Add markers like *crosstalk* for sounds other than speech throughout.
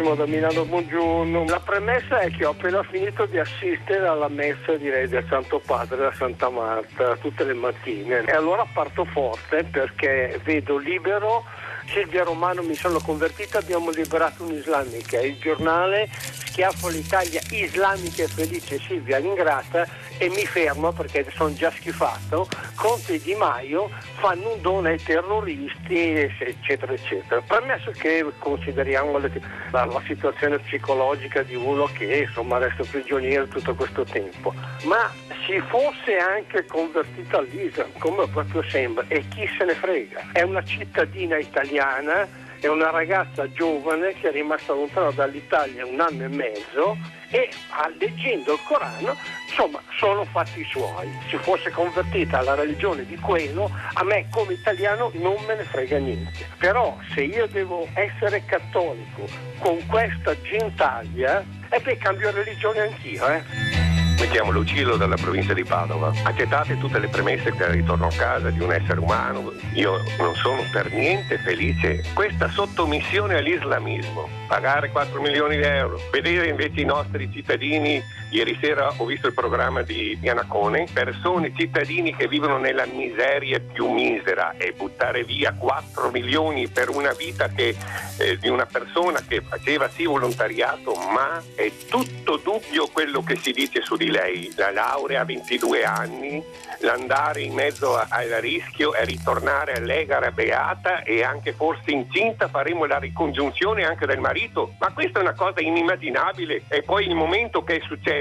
Massimo da Milano, buongiorno. La premessa è che ho appena finito di assistere alla messa direi del Santo Padre da Santa Marta tutte le mattine e allora parto forte perché vedo libero Silvia Romano mi sono convertita, abbiamo liberato un'islamica. Il giornale Schiaffo l'Italia islamica e felice Silvia ingrata e mi fermo perché sono già schifato. Conte e Di Maio fanno un dono ai terroristi, eccetera, eccetera. Premesso che consideriamo la, la situazione psicologica di uno che insomma resta prigioniero tutto questo tempo, ma si fosse anche convertita all'Islam, come proprio sembra, e chi se ne frega. È una cittadina italiana, è una ragazza giovane che è rimasta lontana dall'Italia un anno e mezzo e leggendo il Corano, insomma, sono fatti suoi. Se fosse convertita alla religione di quello, a me come italiano non me ne frega niente. Però se io devo essere cattolico con questa gentaglia, e beh, cambio religione anch'io, eh. Mi chiamo dalla provincia di Padova. Accettate tutte le premesse del ritorno a casa di un essere umano. Io non sono per niente felice. Questa sottomissione all'islamismo, pagare 4 milioni di euro, vedere invece i nostri cittadini, ieri sera ho visto il programma di Pianacone, persone, cittadini che vivono nella miseria più misera e buttare via 4 milioni per una vita che, eh, di una persona che faceva sì volontariato, ma è tutto dubbio quello che si dice su di lei, la laurea a 22 anni, l'andare in mezzo al rischio e ritornare a lei gara beata e anche forse incinta faremo la ricongiunzione anche del marito, ma questa è una cosa inimmaginabile e poi il momento che è successo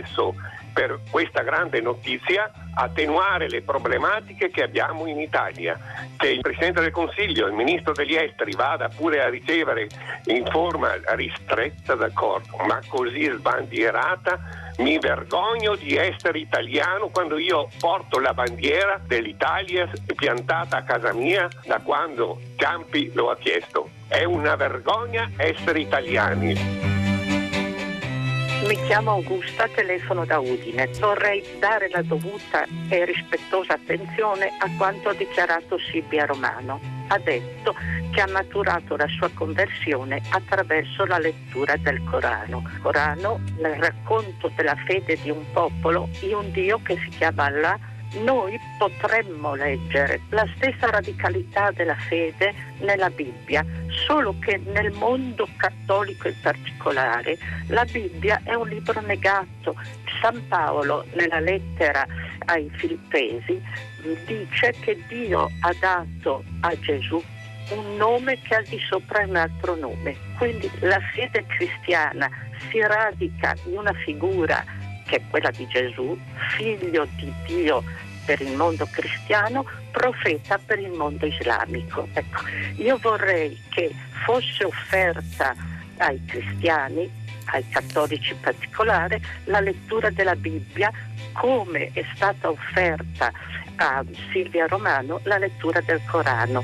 per questa grande notizia attenuare le problematiche che abbiamo in Italia. Che il Presidente del Consiglio, il Ministro degli Esteri vada pure a ricevere in forma ristretta, d'accordo, ma così sbandierata mi vergogno di essere italiano quando io porto la bandiera dell'Italia piantata a casa mia da quando Ciampi lo ha chiesto. È una vergogna essere italiani. Mi chiamo Augusta, telefono da Udine. Vorrei dare la dovuta e rispettosa attenzione a quanto ha dichiarato Silvia Romano. Ha detto che ha maturato la sua conversione attraverso la lettura del Corano. Il Corano, nel racconto della fede di un popolo in un Dio che si chiama Allah, noi potremmo leggere la stessa radicalità della fede nella Bibbia, solo che nel mondo cattolico in particolare la Bibbia è un libro negato. San Paolo nella lettera ai Filippesi dice che Dio ha dato a Gesù un nome che al di sopra è un altro nome. Quindi la fede cristiana si radica in una figura che è quella di Gesù, figlio di Dio per il mondo cristiano, profeta per il mondo islamico. Ecco, io vorrei che fosse offerta ai cristiani, ai cattolici in particolare, la lettura della Bibbia come è stata offerta a Silvia Romano la lettura del Corano.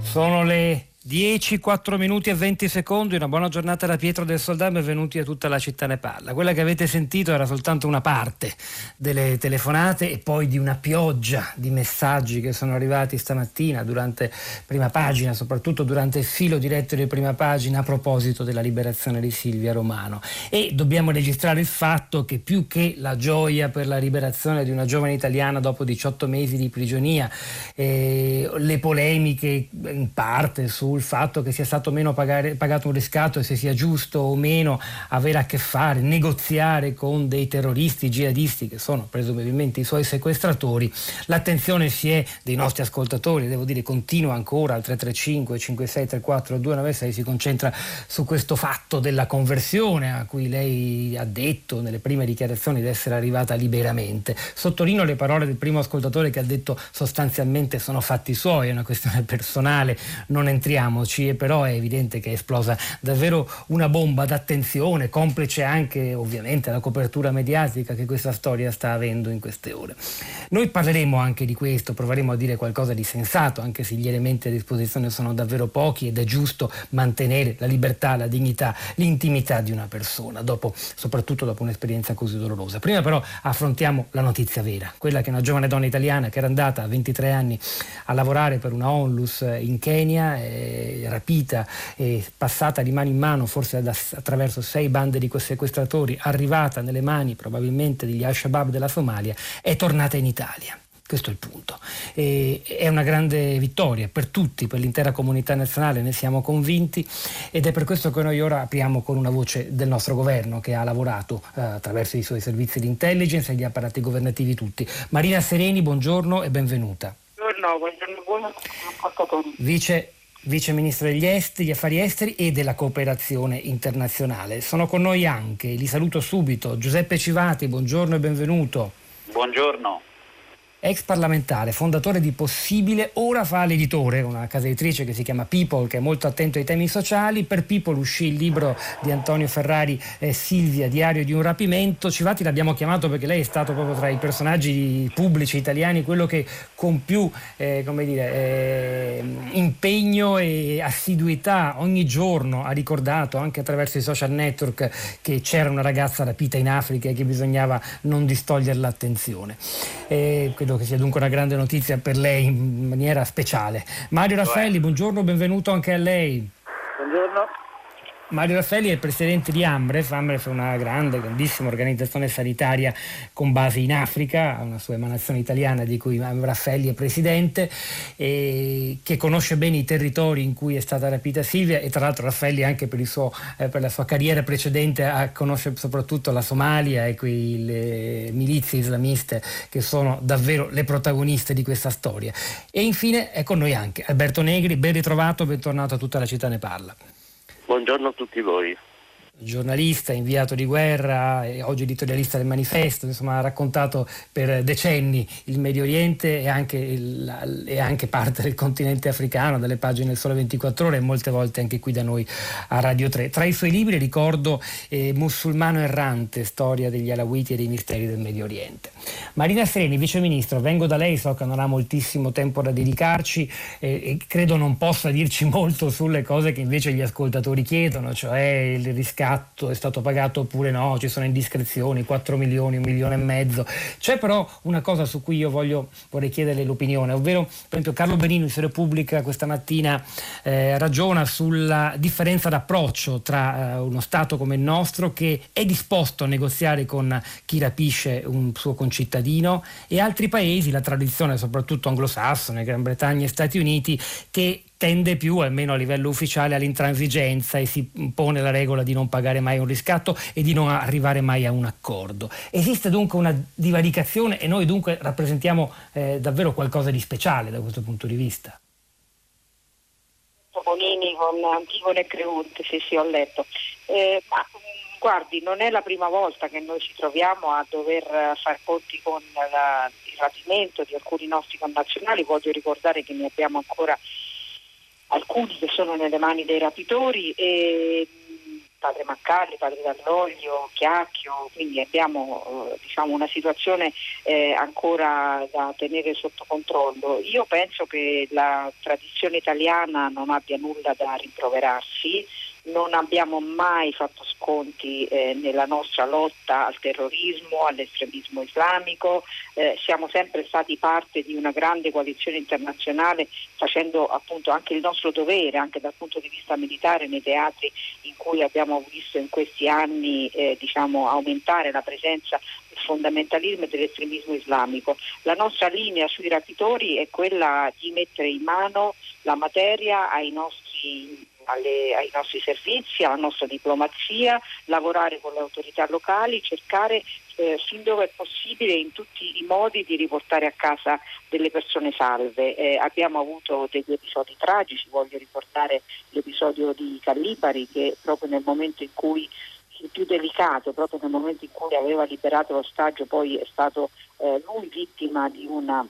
Sono le 10, 4 minuti e 20 secondi, una buona giornata da Pietro del Soldano e venuti a tutta la città ne parla. Quella che avete sentito era soltanto una parte delle telefonate e poi di una pioggia di messaggi che sono arrivati stamattina durante prima pagina, soprattutto durante il filo diretto di prima pagina a proposito della liberazione di Silvia Romano. E dobbiamo registrare il fatto che più che la gioia per la liberazione di una giovane italiana dopo 18 mesi di prigionia, eh, le polemiche in parte su sul fatto che sia stato meno pagare, pagato un riscatto e se sia giusto o meno avere a che fare, negoziare con dei terroristi jihadisti che sono presumibilmente i suoi sequestratori, l'attenzione si è dei nostri ascoltatori, devo dire continua ancora al 335 5634 296, si concentra su questo fatto della conversione a cui lei ha detto nelle prime dichiarazioni di essere arrivata liberamente. Sottolineo le parole del primo ascoltatore che ha detto sostanzialmente sono fatti suoi, è una questione personale, non entriamo Figuriamoci, però è evidente che è esplosa davvero una bomba d'attenzione, complice anche ovviamente la copertura mediatica che questa storia sta avendo in queste ore. Noi parleremo anche di questo, proveremo a dire qualcosa di sensato, anche se gli elementi a disposizione sono davvero pochi ed è giusto mantenere la libertà, la dignità, l'intimità di una persona, dopo, soprattutto dopo un'esperienza così dolorosa. Prima però affrontiamo la notizia vera, quella che una giovane donna italiana che era andata a 23 anni a lavorare per una onlus in Kenya eh, rapita e passata di mano in mano, forse da, attraverso sei bande di sequestratori, arrivata nelle mani probabilmente degli Al-Shabaab della Somalia, è tornata in Italia. Questo è il punto. E, è una grande vittoria per tutti, per l'intera comunità nazionale, ne siamo convinti ed è per questo che noi ora apriamo con una voce del nostro governo che ha lavorato eh, attraverso i suoi servizi di intelligence e gli apparati governativi tutti. Marina Sereni, buongiorno e benvenuta. Buongiorno, buongiorno, buongiorno. Vice Vice Ministro degli Esteri, degli Affari Esteri e della Cooperazione Internazionale. Sono con noi anche, li saluto subito, Giuseppe Civati, buongiorno e benvenuto. Buongiorno ex parlamentare, fondatore di Possibile, ora fa l'editore, una casa editrice che si chiama People, che è molto attento ai temi sociali. Per People uscì il libro di Antonio Ferrari, eh, Silvia, Diario di un rapimento. Civati l'abbiamo chiamato perché lei è stato proprio tra i personaggi pubblici italiani quello che con più eh, dire, eh, impegno e assiduità ogni giorno ha ricordato, anche attraverso i social network, che c'era una ragazza rapita in Africa e che bisognava non distogliere l'attenzione. Eh, credo credo che sia dunque una grande notizia per lei in maniera speciale. Mario Raffaelli, buongiorno, benvenuto anche a lei. Buongiorno. Mario Raffaelli è il presidente di Ambref, Ambref è una grande, grandissima organizzazione sanitaria con base in Africa, ha una sua emanazione italiana di cui Raffaelli è presidente, che conosce bene i territori in cui è stata rapita Silvia e tra l'altro Raffaelli anche per, suo, eh, per la sua carriera precedente ha, conosce soprattutto la Somalia e quelle milizie islamiste che sono davvero le protagoniste di questa storia. E infine è con noi anche Alberto Negri, ben ritrovato, bentornato a tutta la città ne parla. Buongiorno a tutti voi giornalista, inviato di guerra, oggi editorialista del manifesto, insomma ha raccontato per decenni il Medio Oriente e anche, il, e anche, parte del continente africano, delle pagine del Sole 24 ore e molte volte anche qui da noi a Radio 3. Tra i suoi libri ricordo eh, Musulmano errante, storia degli Alawiti e dei misteri del Medio Oriente. Marina Sereni, Vice Ministro, vengo da lei, so che non ha moltissimo tempo da dedicarci eh, e credo non possa dirci molto sulle cose che invece gli ascoltatori chiedono, cioè il riscatto riscatto è stato pagato oppure no, ci sono indiscrezioni, 4 milioni, un milione e mezzo. C'è però una cosa su cui io voglio, vorrei chiederle l'opinione, ovvero per esempio Carlo Benino in Serie Pubblica questa mattina eh, ragiona sulla differenza d'approccio tra eh, uno Stato come il nostro che è disposto a negoziare con chi rapisce un suo concittadino e altri paesi, la tradizione soprattutto anglosassone, Gran Bretagna e Stati Uniti, che tende più, almeno a livello ufficiale, all'intransigenza e si impone la regola di non pagare mai un riscatto e di non arrivare mai a un accordo. Esiste dunque una divaricazione e noi dunque rappresentiamo eh, davvero qualcosa di speciale da questo punto di vista. Topolini con Antigone e Creonte, sì sì ho letto. Eh, ma guardi, non è la prima volta che noi ci troviamo a dover far conti con la, il rapimento di alcuni nostri connazionali, voglio ricordare che ne abbiamo ancora alcuni che sono nelle mani dei rapitori e padre Maccalli, padre Dall'Olio, Chiacchio, quindi abbiamo eh, diciamo, una situazione eh, ancora da tenere sotto controllo. Io penso che la tradizione italiana non abbia nulla da rimproverarsi, non abbiamo mai fatto sconti eh, nella nostra lotta al terrorismo, all'estremismo islamico, eh, siamo sempre stati parte di una grande coalizione internazionale facendo appunto anche il nostro dovere, anche dal punto di vista militare, nei teatri in cui abbiamo visto in questi anni eh, diciamo, aumentare la presenza del fondamentalismo e dell'estremismo islamico. La nostra linea sui rapitori è quella di mettere in mano la materia ai nostri alle, ai nostri servizi, alla nostra diplomazia, lavorare con le autorità locali, cercare eh, fin dove è possibile in tutti i modi di riportare a casa delle persone salve. Eh, abbiamo avuto degli episodi tragici, voglio ricordare l'episodio di Callipari che proprio nel momento in cui il più delicato, proprio nel momento in cui aveva liberato l'ostaggio, poi è stato eh, lui vittima di una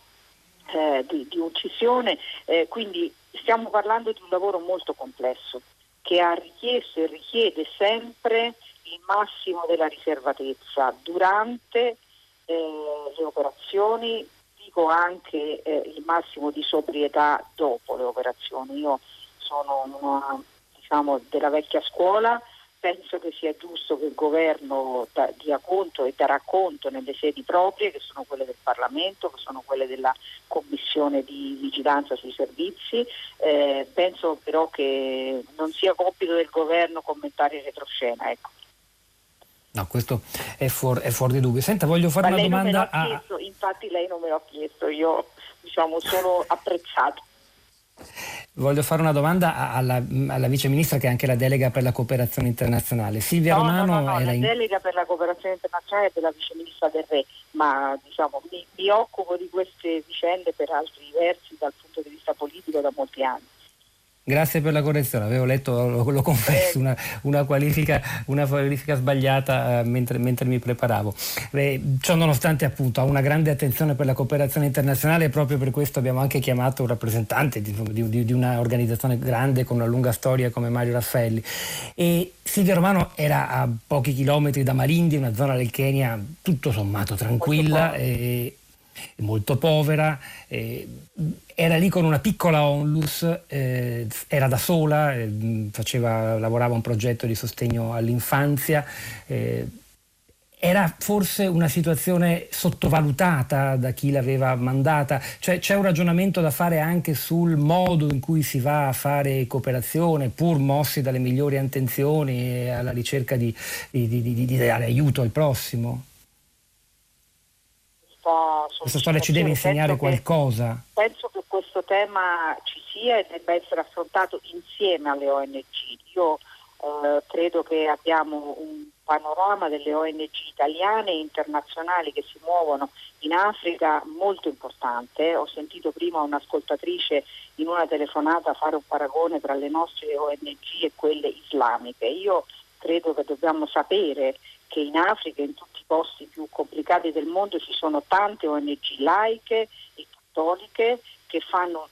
eh, di, di, uccisione, eh, quindi stiamo parlando di un lavoro molto complesso che ha richiesto e richiede sempre il massimo della riservatezza durante eh, le operazioni, dico anche eh, il massimo di sobrietà dopo le operazioni. Io sono una, diciamo, della vecchia scuola, penso che sia giusto che il governo dia conto e darà conto nelle sedi proprie, che sono quelle del Parlamento, che sono quelle della Commissione di vigilanza sui servizi. Eh, penso però che non sia compito del governo commentare in retroscena. Ecco. No, questo è, fuor, è fuori di dubbio. Senta, voglio fare Ma una domanda a... Chiesto, infatti lei non me l'ha chiesto, io diciamo solo apprezzato. Voglio fare una domanda alla, alla, vice ministra che è anche la delega per la cooperazione internazionale. Silvia no, Romano no, no, no la in... delega per la cooperazione internazionale della vice ministra del Re, ma diciamo, mi, mi occupo di queste vicende per altri versi dal punto di vista politico da molti anni. Grazie per la correzione, avevo letto, lo, lo confesso, una, una, qualifica, una, qualifica, sbagliata uh, mentre, mentre, mi preparavo. Beh, ciò nonostante appunto ha una grande attenzione per la cooperazione internazionale e proprio per questo abbiamo anche chiamato un rappresentante di, di, di un'organizzazione grande con una lunga storia come Mario Raffaelli. E Silvia Romano era a pochi chilometri da Malindi, una zona del Kenya tutto sommato tranquilla e, molto povera, eh, era lì con una piccola onlus, eh, era da sola, eh, faceva, lavorava un progetto di sostegno all'infanzia. Eh, era forse una situazione sottovalutata da chi l'aveva mandata? Cioè c'è un ragionamento da fare anche sul modo in cui si va a fare cooperazione, pur mossi dalle migliori intenzioni alla ricerca di, di, di, di dare aiuto al prossimo? Questa storia ci deve insegnare penso qualcosa. Che, penso che questo tema ci sia e debba essere affrontato insieme alle ONG. Io eh, credo che abbiamo un panorama delle ONG italiane e internazionali che si muovono in Africa molto importante. Ho sentito prima un'ascoltatrice in una telefonata fare un paragone tra le nostre ONG e quelle islamiche. Io credo che dobbiamo sapere che in Africa in tutti i posti più complicati del mondo ci sono tante ONG laiche e cattoliche che fanno,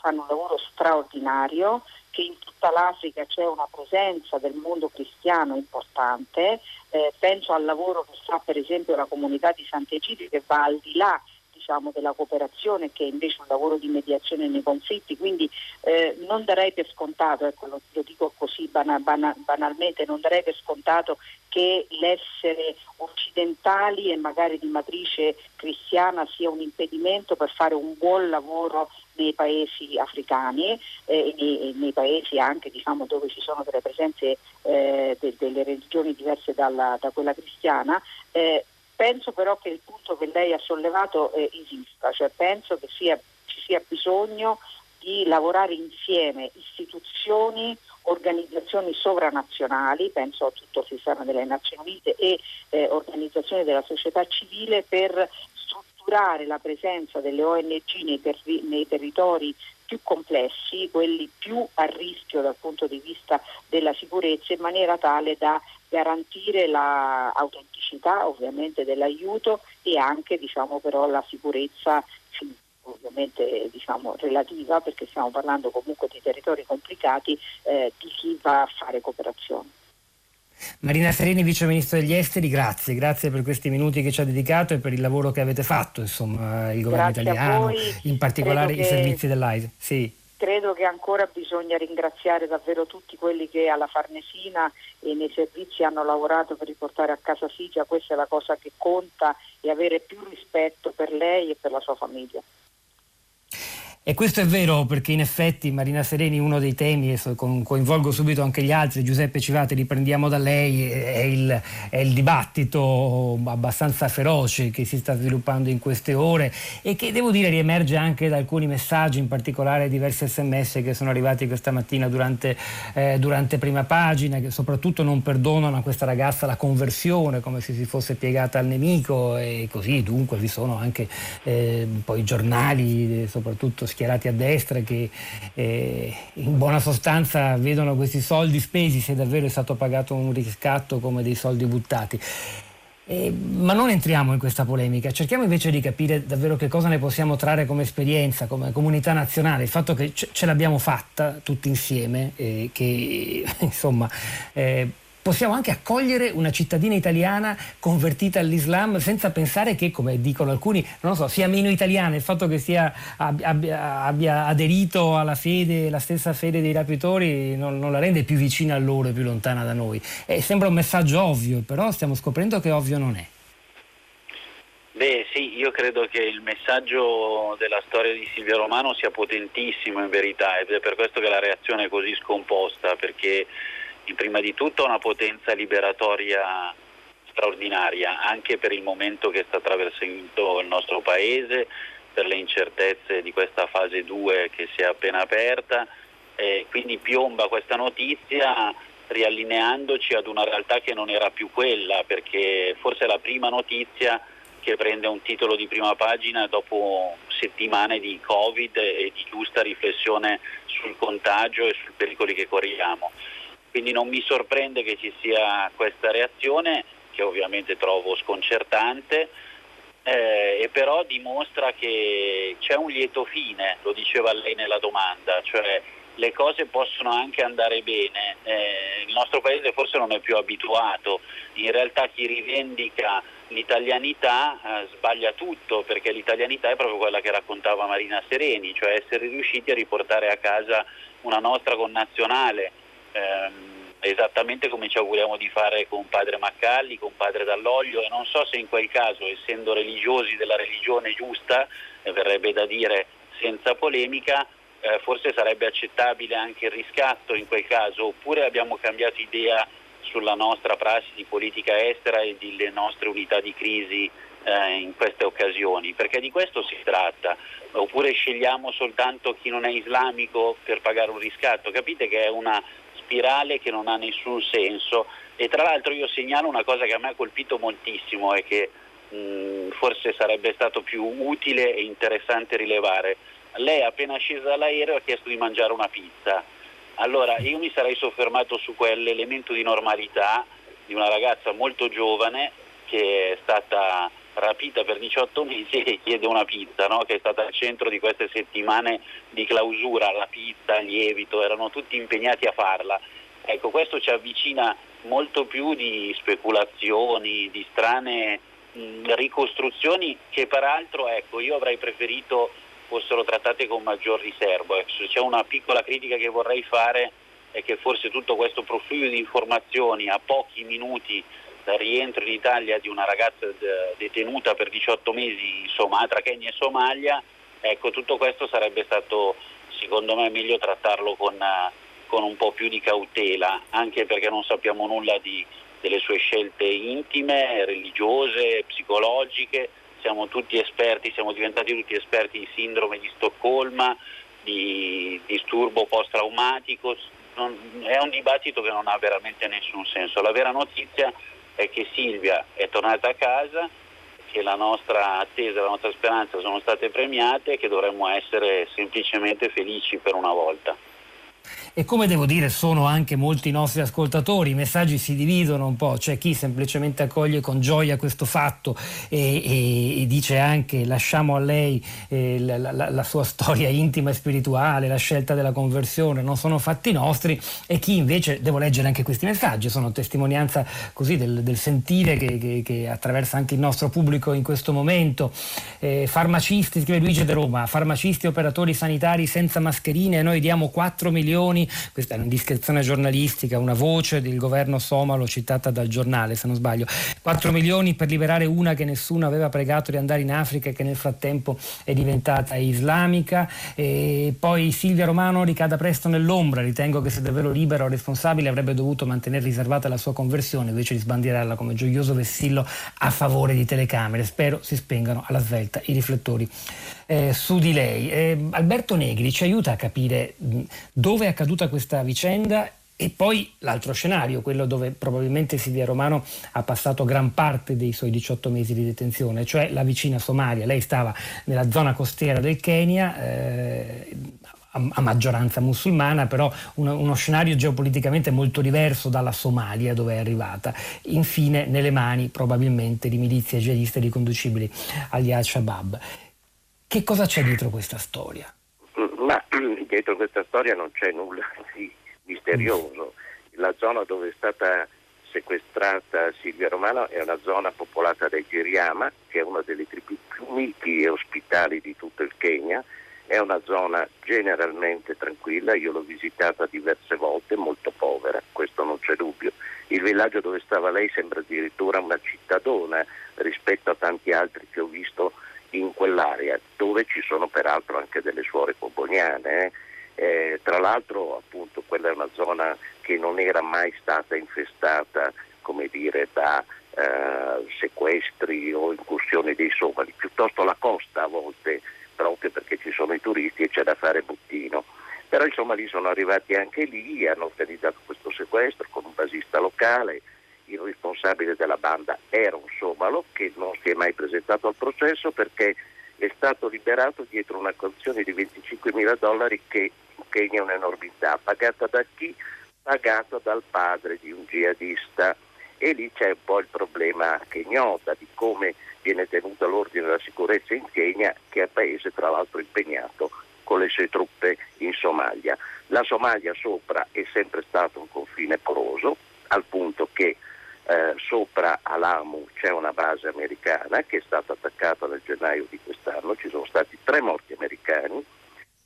fanno un lavoro straordinario, che in tutta l'Africa c'è una presenza del mondo cristiano importante, eh, penso al lavoro che fa per esempio la comunità di Sant'Egidio che va al di là diciamo, della cooperazione che è invece un lavoro di mediazione nei conflitti, quindi eh, non darei per scontato, ecco, lo, lo dico così bana, bana, banalmente, non darei per scontato che l'essere occidentali e magari di matrice cristiana sia un impedimento per fare un buon lavoro nei paesi africani eh, e nei, nei, paesi anche diciamo, dove ci sono delle presenze eh, de, delle religioni diverse dalla, da quella cristiana. Eh, Penso però che il punto che lei ha sollevato eh, esista, cioè penso che sia, ci sia bisogno di lavorare insieme istituzioni, organizzazioni sovranazionali, penso a tutto il sistema delle Nazioni Unite e eh, organizzazioni della società civile per strutturare la presenza delle ONG nei, terri- nei territori più complessi, quelli più a rischio dal punto di vista della sicurezza, in maniera tale da garantire l'autenticità ovviamente dell'aiuto e anche diciamo, però la sicurezza ovviamente diciamo, relativa perché stiamo parlando comunque di territori complicati eh, di chi va a fare cooperazione. Marina Sereni, Vice Ministro degli Esteri, grazie, grazie per questi minuti che ci ha dedicato e per il lavoro che avete fatto, insomma, il governo grazie italiano, in particolare i servizi dell'AISE. Sì. Credo che ancora bisogna ringraziare davvero tutti quelli che alla Farnesina e nei servizi hanno lavorato per riportare a casa Sigia, questa è la cosa che conta e avere più rispetto per lei e per la sua famiglia. E questo è vero perché in effetti Marina Sereni uno dei temi, e coinvolgo subito anche gli altri, Giuseppe Civate, riprendiamo da lei, è il, è il, dibattito abbastanza feroce che si sta sviluppando in queste ore e che devo dire riemerge anche da alcuni messaggi, in particolare diversi sms che sono arrivati questa mattina durante, eh, durante prima pagina, che soprattutto non perdonano a questa ragazza la conversione come se si fosse piegata al nemico e così dunque vi sono anche eh, poi giornali, soprattutto schierati a destra che eh, in buona sostanza vedono questi soldi spesi se davvero è stato pagato un riscatto come dei soldi buttati. Eh, ma non entriamo in questa polemica, cerchiamo invece di capire davvero che cosa ne possiamo trarre come esperienza, come comunità nazionale, il fatto che ce, l'abbiamo fatta tutti insieme, eh, che *laughs* insomma eh, possiamo anche accogliere una cittadina italiana convertita all'Islam senza pensare che, come dicono alcuni, so, sia meno italiana, il fatto che sia, abbia, abbia, aderito alla fede, la stessa fede dei rapitori non, non la rende più vicina a loro e più lontana da noi. E sembra un messaggio ovvio, però stiamo scoprendo che ovvio non è. Beh sì, io credo che il messaggio della storia di Silvio Romano sia potentissimo in verità ed è per questo che la reazione è così scomposta, perché prima di tutto una potenza liberatoria straordinaria, anche per il momento che sta attraversando il nostro Paese, per le incertezze di questa fase 2 che si è appena aperta, e quindi piomba questa notizia riallineandoci ad una realtà che non era più quella, perché forse è la prima notizia che prende un titolo di prima pagina dopo settimane di Covid e di giusta riflessione sul contagio e sui pericoli che corriamo. Quindi non mi sorprende che ci sia questa reazione, che ovviamente trovo sconcertante, eh, e però dimostra che c'è un lieto fine, lo diceva lei nella domanda, cioè le cose possono anche andare bene. Eh, il nostro paese forse non è più abituato, in realtà chi rivendica l'italianità eh, sbaglia tutto perché l'italianità è proprio quella che raccontava Marina Sereni, cioè essere riusciti a riportare a casa una nostra connazionale. Ehm, esattamente come ci auguriamo di fare con padre Maccalli, con padre Dall'Oglio e non so se in quel caso, essendo religiosi della religione giusta, eh, verrebbe da dire senza polemica, eh, forse sarebbe accettabile anche il riscatto in quel caso, oppure abbiamo cambiato idea sulla nostra prassi di politica estera e delle nostre unità di crisi eh, in queste occasioni, perché di questo si tratta, oppure scegliamo soltanto chi non è islamico per pagare un riscatto, capite che è una spirale che non ha nessun senso e tra l'altro io segnalo una cosa che a me ha colpito moltissimo e che mh, forse sarebbe stato più utile e interessante rilevare lei appena scesa dall'aereo ha chiesto di mangiare una pizza. Allora io mi sarei soffermato su quell'elemento di normalità di una ragazza molto giovane che è stata rapita per 18 mesi e chiede una pizza, no? che è stata al centro di queste settimane di clausura, la pizza, il lievito, erano tutti impegnati a farla. Ecco, questo ci avvicina molto più di speculazioni, di strane mh, ricostruzioni che peraltro ecco, io avrei preferito fossero trattate con maggior riservo. Ecco, c'è una piccola critica che vorrei fare è che forse tutto questo profilo di informazioni a pochi minuti dal rientro in Italia di una ragazza detenuta per 18 mesi in Sumatra, Kenya e Somalia, ecco tutto questo sarebbe stato secondo me meglio trattarlo con, con un po' più di cautela, anche perché non sappiamo nulla di, delle sue scelte intime, religiose, psicologiche, siamo tutti esperti, siamo diventati tutti esperti di sindrome di Stoccolma, di disturbo post-traumatico, non, è un dibattito che non ha veramente nessun senso. La vera notizia è che Silvia è tornata a casa, che la nostra attesa, la nostra speranza sono state premiate e che dovremmo essere semplicemente felici per una volta. E come devo dire sono anche molti nostri ascoltatori, i messaggi si dividono un po', c'è chi semplicemente accoglie con gioia questo fatto e, e, e dice anche lasciamo a lei eh, la, la, la, sua *laughs* storia intima e spirituale, la scelta della conversione, non sono fatti nostri e chi invece, devo leggere anche questi messaggi, sono testimonianza così del, del sentire che, che, che, attraversa anche il nostro pubblico in questo momento. Eh, farmacisti, scrive Luigi De Roma, farmacisti operatori sanitari senza mascherine, noi diamo 4 milioni questa è un'indiscrezione giornalistica, una voce del governo somalo citata dal giornale se non sbaglio, 4 milioni per liberare una che nessuno aveva pregato di andare in Africa e che nel frattempo è diventata islamica, e poi Silvia Romano ricada presto nell'ombra, ritengo che se davvero libera o responsabile avrebbe dovuto mantenere riservata la sua conversione invece di sbandierarla come gioioso vessillo a favore di telecamere, spero si spengano alla svelta i riflettori eh, su di lei. Eh, Alberto Negri ci aiuta a capire mh, dove è accaduta questa vicenda e poi l'altro scenario, quello dove probabilmente Silvia Romano ha passato gran parte dei suoi 18 mesi di detenzione, cioè la vicina Somalia. Lei stava nella zona costiera del Kenya, eh, a, maggioranza musulmana, però uno, uno, scenario geopoliticamente molto diverso dalla Somalia dove è arrivata. Infine nelle mani probabilmente di milizie jihadiste riconducibili agli Al-Shabaab. Che cosa c'è dietro questa storia? Ma *clears throat* dietro questa storia non c'è nulla *laughs* di misterioso. La zona dove è stata sequestrata Silvia Romano è una zona popolata dai Giriama, che è una delle tribù più miti e ospitali di tutto il Kenya. È una zona generalmente tranquilla, io l'ho visitata diverse volte, molto povera, questo non c'è dubbio. Il villaggio dove stava lei sembra addirittura una cittadona rispetto a tanti altri che ho visto in quell'area, sono peraltro anche delle suore comboniane. Eh. Eh, tra l'altro appunto quella è una zona che non era mai stata infestata come dire, da eh, sequestri o incursioni dei somali, piuttosto la costa a volte proprio perché ci sono i turisti e c'è da fare bottino. Però insomma lì sono arrivati anche lì, hanno organizzato questo sequestro con un basista locale, il responsabile della banda era un somalo che non si è mai presentato al processo perché stato liberato dietro una cauzione di 25 mila dollari che in Kenya è un'enormità, pagata da chi? Pagata dal padre di un jihadista e lì c'è un po' il problema kenyota di come viene tenuto l'ordine della sicurezza in Kenya che è un paese tra l'altro impegnato con le sue truppe in Somalia. La Somalia sopra è sempre stato un confine poroso al punto che eh, sopra a Lamu c'è una base americana che è stata attaccata nel gennaio di quest'anno, ci sono stati tre morti americani,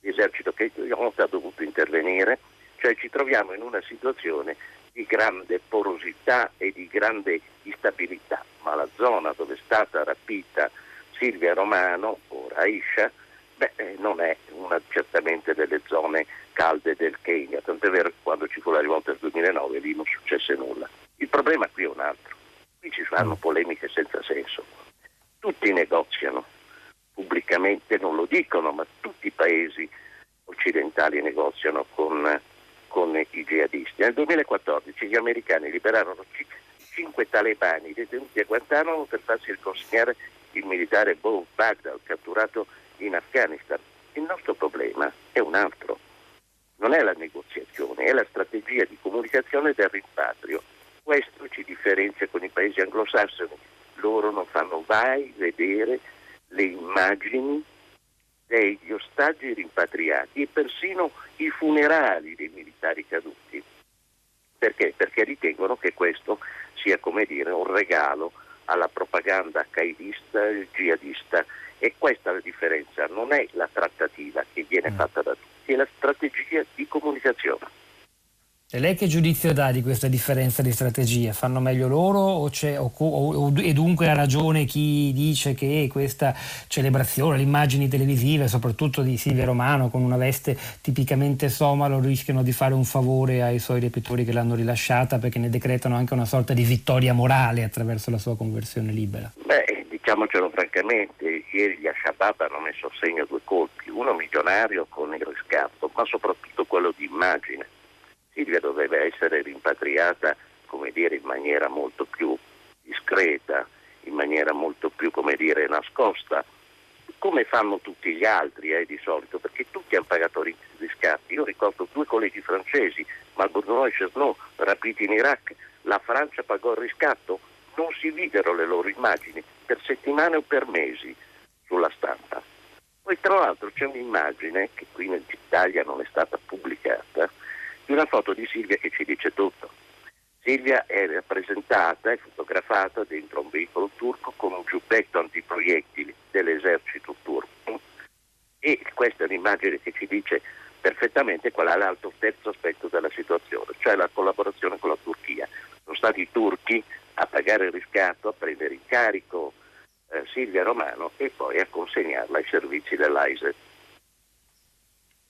l'esercito kenyota ha dovuto intervenire, cioè ci troviamo in una situazione di grande porosità e di grande instabilità, ma la zona dove è stata rapita Silvia Romano o Raisha beh, eh, non è una certamente delle zone calde del Kenya, tant'è vero che quando ci fu la rivolta del 2009 lì non successe nulla. Il problema qui è un altro. Qui ci fanno mm. polemiche senza senso. Tutti negoziano pubblicamente, non lo dicono, ma tutti i paesi occidentali negoziano con, con i jihadisti. Nel 2014 gli americani liberarono cinque talebani detenuti a Guantanamo per farsi riconsegnare il militare Bo Baghdad, catturato in Afghanistan. Il nostro problema è un altro. Non è la negoziazione, è la strategia di comunicazione del rimpatrio questo ci differenzia con i paesi anglosassoni. Loro non fanno mai vedere le immagini degli ostaggi rimpatriati e persino i funerali dei militari caduti. Perché? Perché ritengono che questo sia come dire un regalo alla propaganda qaedista e jihadista e questa è la differenza, non è la trattativa che viene mm. fatta da tutti, è la strategia di comunicazione. E lei che giudizio dà di questa differenza di strategia? Fanno meglio loro o, o, o, e dunque ha ragione chi dice che questa celebrazione, le immagini televisive, soprattutto di Silvia Romano con una veste tipicamente somalo, rischiano di fare un favore ai suoi repettori che l'hanno rilasciata perché ne decretano anche una sorta di vittoria morale attraverso la sua conversione libera? Beh, diciamocelo francamente, ieri gli Al-Shabaab hanno messo a segno due colpi, uno milionario con il riscatto, ma soprattutto quello di immagine Silvia doveva essere rimpatriata dire, in maniera molto più discreta, in maniera molto più dire, nascosta, come fanno tutti gli altri eh, di solito, perché tutti hanno pagato riscatti. Io ricordo due colleghi francesi, Malbourgeois e Chesnot, rapiti in Iraq, la Francia pagò il riscatto, non si videro le loro immagini per settimane o per mesi sulla stampa. Poi tra l'altro c'è un'immagine che qui in Italia non è stata pubblicata, una foto di Silvia che ci dice tutto. Silvia è rappresentata e fotografata dentro un veicolo turco con un giubbetto antiproiettili dell'esercito turco e questa è un'immagine che ci dice perfettamente qual è l'altro terzo aspetto della situazione, cioè la collaborazione con la Turchia. Sono stati i turchi a pagare il riscatto, a prendere in carico eh, Silvia Romano e poi a consegnarla ai servizi dell'AISE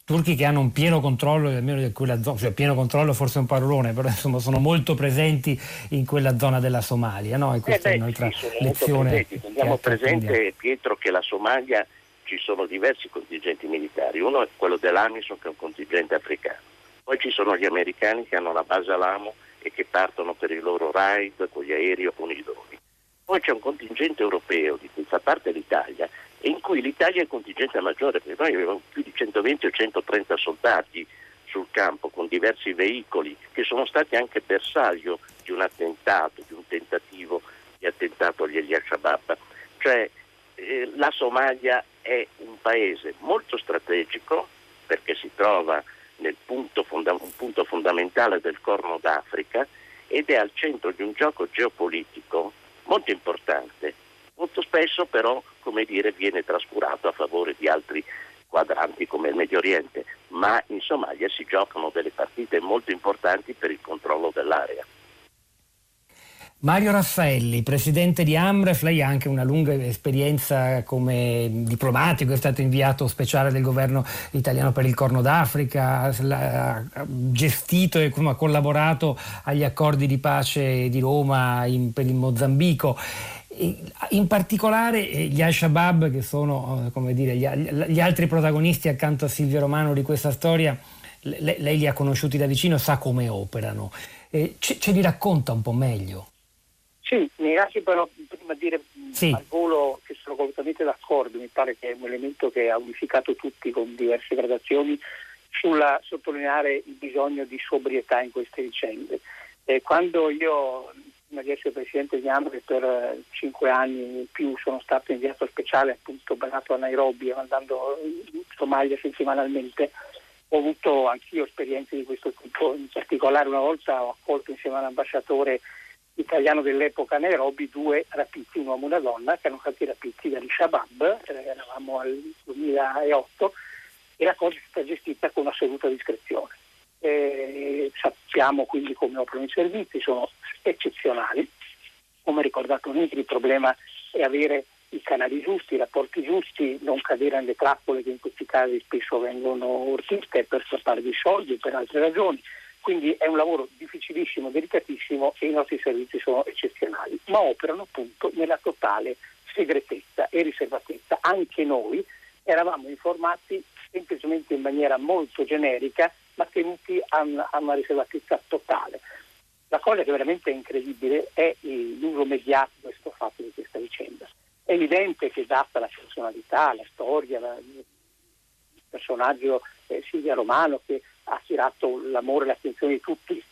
turchi che hanno un pieno controllo almeno di quella zona, cioè pieno controllo forse è un parolone, però insomma sono molto presenti in quella zona della Somalia, no? E questa eh beh, è un'altra sì, lezione. Teniamo presente Pietro che la Somalia ci sono diversi contingenti militari, uno è quello dell'Amison che è un contingente africano, poi ci sono gli americani che hanno la base a Lamo e che partono per i loro raid con gli aerei o con i droni. Poi c'è un contingente europeo di cui fa parte l'Italia in cui l'Italia è contingente maggiore, perché noi avevamo più di 120 o 130 soldati sul campo con diversi veicoli che sono stati anche bersaglio di un attentato, di un tentativo di attentato agli al-Shabaab. Cioè eh, la Somalia è un paese molto strategico perché si trova nel punto fonda- un punto fondamentale del Corno d'Africa ed è al centro di un gioco geopolitico molto importante. Molto spesso però, come dire, viene trascurato a favore di altri quadranti come il Medio Oriente, ma in Somalia si giocano delle partite molto importanti per il controllo dell'area. Mario Raffaelli, presidente di Amref, lei ha anche una lunga esperienza come diplomatico, è stato inviato speciale del governo italiano per il Corno d'Africa, ha gestito e collaborato agli accordi di pace di Roma in, per il Mozambico. In particolare eh, gli Al-Shabaab, che sono eh, dire, gli, gli, altri protagonisti accanto a Silvio Romano di questa storia, lei, lei li ha conosciuti da vicino, sa come operano. Eh, ce, ce li racconta un po' meglio? Sì, mi lasci però prima dire sì. al volo che sono completamente d'accordo, mi pare che è un elemento che ha unificato tutti con diverse gradazioni sulla sottolineare il bisogno di sobrietà in queste vicende. Eh, quando io, prima presidente di Amre per eh, cinque anni in più, sono stato inviato speciale appunto basato a Nairobi, andando in Somalia settimanalmente, ho avuto anch'io esperienze di questo tipo, in particolare una volta ho accolto insieme all'ambasciatore italiano dell'epoca a Nairobi due rapiti, un uomo e una donna, che erano stati rapiti dagli Shabab, eh, eravamo al 2008, e la cosa è stata gestita con assoluta discrezione. Eh, sappiamo quindi come operano i servizi, sono eccezionali. Come ricordato Nitri, il problema è avere i canali giusti, i rapporti giusti, non cadere nelle trappole che in questi casi spesso vengono ortiste per strappare dei soldi o per altre ragioni. Quindi è un lavoro difficilissimo, delicatissimo e i nostri servizi sono eccezionali, ma operano appunto nella totale segretezza e riservatezza. Anche noi eravamo informati semplicemente in maniera molto generica, ma tenuti a una, a una riservatezza totale. La cosa che veramente è incredibile è l'uso mediatico che è stato fatto di questa vicenda. È evidente che data la personalità, la storia, la, il personaggio eh, Silvia Romano che ha attirato l'amore e l'attenzione di tutti,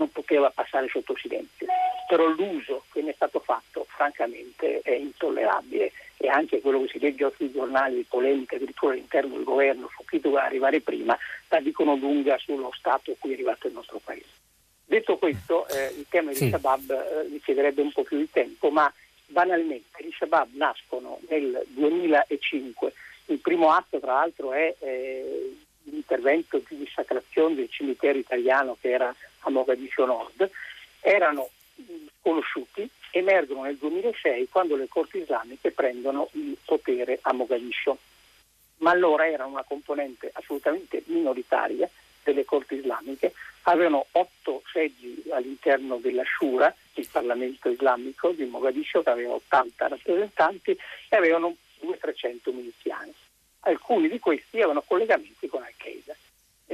non poteva passare sotto silenzio. Però l'uso che ne è stato fatto francamente è intollerabile e anche quello che si legge oggi sui giornali di polemica addirittura all'interno del governo su chi doveva arrivare prima, la dicono lunga sullo stato a cui è arrivato il nostro paese. Detto questo, eh, il tema sì. di Shabab eh, richiederebbe un po' più di tempo, ma banalmente gli Shabab nascono nel 2005, il primo atto tra l'altro è eh, l'intervento di dissacrazione del cimitero italiano che era a Mogadiscio Nord, erano conosciuti, emergono nel 2006 quando le corti islamiche prendono il potere a Mogadiscio. Ma allora erano una componente assolutamente minoritaria delle corti islamiche, avevano otto seggi all'interno della Shura, il Parlamento islamico di Mogadiscio, che aveva 80 rappresentanti e avevano 200-300 miliziani alcuni di questi avevano collegamenti con Al-Qaeda.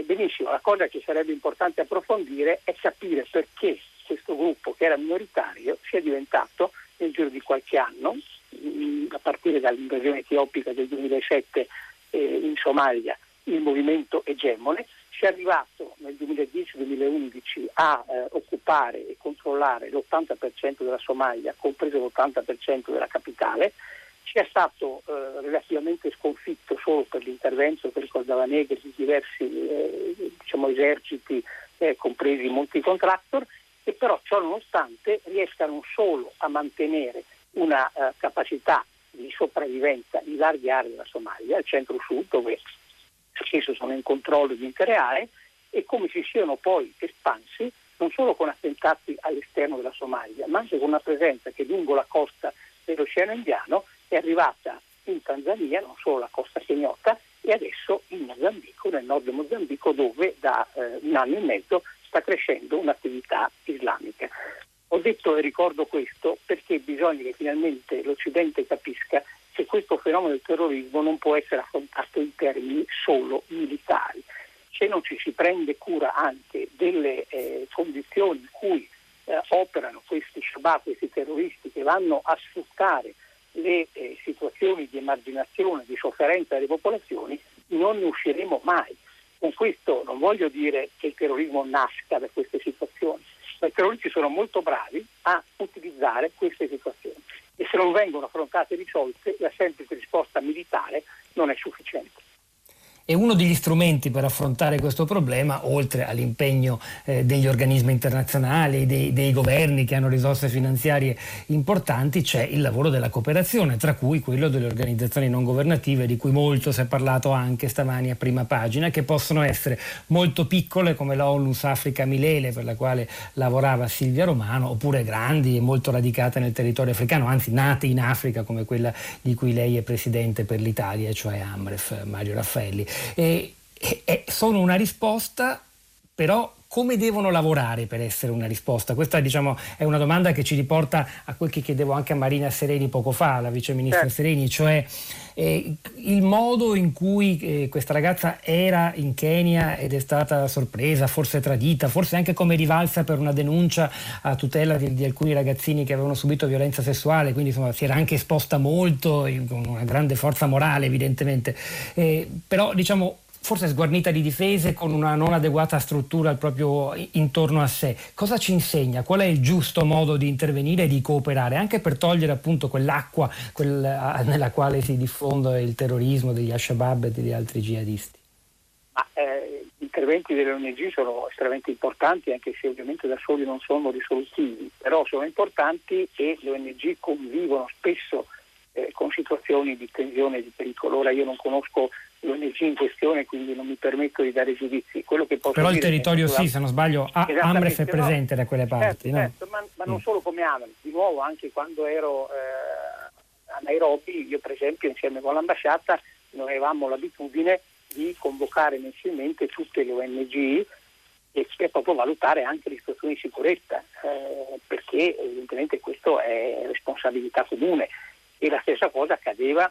Benissimo, la cosa che sarebbe importante approfondire è capire perché questo gruppo, che era minoritario, sia diventato nel giro di qualche anno, mm, a partire dall'invasione etiopica del 2007 eh, in Somalia, il movimento egemone, sia arrivato nel 2010-2011 a eh, occupare e controllare l'80% della Somalia, compreso l'80% della capitale, sia stato eh, relativamente sconfitto solo per l'intervento che ricordava Negri di diversi eh, diciamo, eserciti, eh, compresi molti contractor, e però ciò nonostante riesca non solo a mantenere una eh, capacità di sopravvivenza in larghe aree della Somalia, il centro-sud, dove spesso sono in controllo di intere aree, e come si siano poi espansi non solo con attentati all'esterno della Somalia, ma anche con una presenza che lungo la costa dell'Oceano Indiano è arrivata in Tanzania, non solo la costa kenyota, e adesso in Mozambico, nel nord Mozambico, dove da eh, un anno e mezzo sta crescendo un'attività islamica. Ho detto e ricordo questo perché bisogna che finalmente l'Occidente capisca che questo fenomeno del terrorismo non può essere affrontato in termini solo militari. Se non ci si prende cura anche delle eh, condizioni in cui eh, operano questi Shabab, questi terroristi che vanno a sfruttare le eh, situazioni di emarginazione, di sofferenza delle popolazioni, non ne usciremo mai. Con questo non voglio dire che il terrorismo nasca da queste situazioni, ma i terroristi sono molto bravi a utilizzare queste situazioni e se non vengono affrontate e risolte la semplice risposta militare non è sufficiente. E uno degli strumenti per affrontare questo problema, oltre all'impegno eh, degli organismi internazionali, dei, dei, governi che hanno risorse finanziarie importanti, c'è il lavoro della cooperazione, tra cui quello delle organizzazioni non governative, di cui molto si è parlato anche stamani a prima pagina, che possono essere molto piccole come l'Onlus Africa Milele, per la quale lavorava Silvia Romano, oppure grandi e molto radicate nel territorio africano, anzi nate in Africa come quella di cui lei è presidente per l'Italia, cioè Amref, Mario Raffaelli e, e sono una risposta, però come devono lavorare per essere una risposta? Questa diciamo, è una domanda che ci riporta a quel che chiedevo anche a Marina Sereni poco fa, la vice ministra certo. Sereni, cioè eh, il modo in cui eh, questa ragazza era in Kenya ed è stata sorpresa, forse tradita, forse anche come rivalsa per una denuncia a tutela di, di alcuni ragazzini che avevano subito violenza sessuale, quindi insomma, si era anche esposta molto, con una grande forza morale evidentemente. Eh, però diciamo forse sguarnita di difese con una non adeguata struttura proprio intorno a sé. Cosa ci insegna? Qual è il giusto modo di intervenire e di cooperare, anche per togliere appunto quell'acqua quella, nella quale si diffonde il terrorismo degli Al-Shabaab e degli altri jihadisti? Ma, eh, gli interventi delle ONG sono estremamente importanti, anche se ovviamente da soli non sono risolutivi, però sono importanti e le ONG convivono spesso eh, con situazioni di tensione e di pericolo. Ora io non conosco l'ONG in questione, quindi non mi permetto di dare giudizi. Però il territorio sì, se non sbaglio, Amref è presente no, da quelle parti. Certo, no? certo ma, ma, non mm. solo come Amref, di nuovo anche quando ero eh, a Nairobi, io per esempio insieme con l'ambasciata noi avevamo l'abitudine di convocare mensilmente tutte le ONG e proprio valutare anche le situazioni di sicurezza, eh, perché evidentemente questo è responsabilità comune e la stessa cosa accadeva